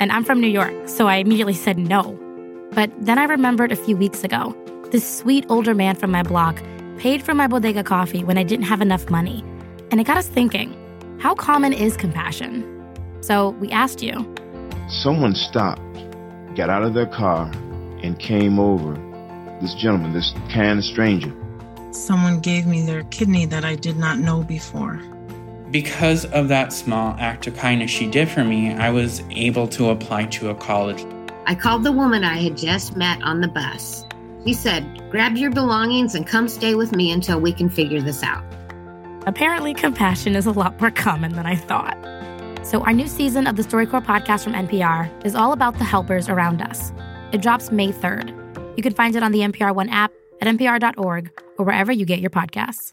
And I'm from New York, so I immediately said no. But then I remembered a few weeks ago, this sweet older man from my block paid for my bodega coffee when I didn't have enough money. And it got us thinking how common is compassion? So we asked you. Someone stopped, got out of their car, and came over. This gentleman, this kind stranger. Someone gave me their kidney that I did not know before. Because of that small act of kindness she did for me, I was able to apply to a college. I called the woman I had just met on the bus. She said, Grab your belongings and come stay with me until we can figure this out. Apparently, compassion is a lot more common than I thought. So, our new season of the StoryCorps podcast from NPR is all about the helpers around us. It drops May 3rd. You can find it on the NPR One app, at npr.org, or wherever you get your podcasts.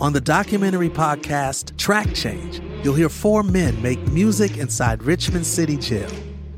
On the documentary podcast Track Change, you'll hear four men make music inside Richmond City Jail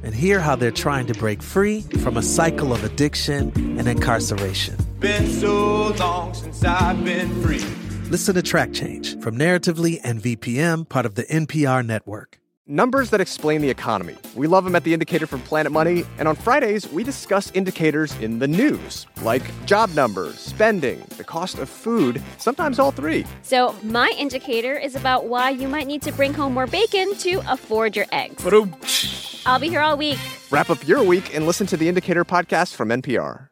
and hear how they're trying to break free from a cycle of addiction and incarceration. Been so long since I've been free. Listen to Track Change from Narratively and VPM, part of the NPR network. Numbers that explain the economy. We love them at The Indicator from Planet Money. And on Fridays, we discuss indicators in the news, like job numbers, spending, the cost of food, sometimes all three. So, my indicator is about why you might need to bring home more bacon to afford your eggs. I'll be here all week. Wrap up your week and listen to The Indicator podcast from NPR.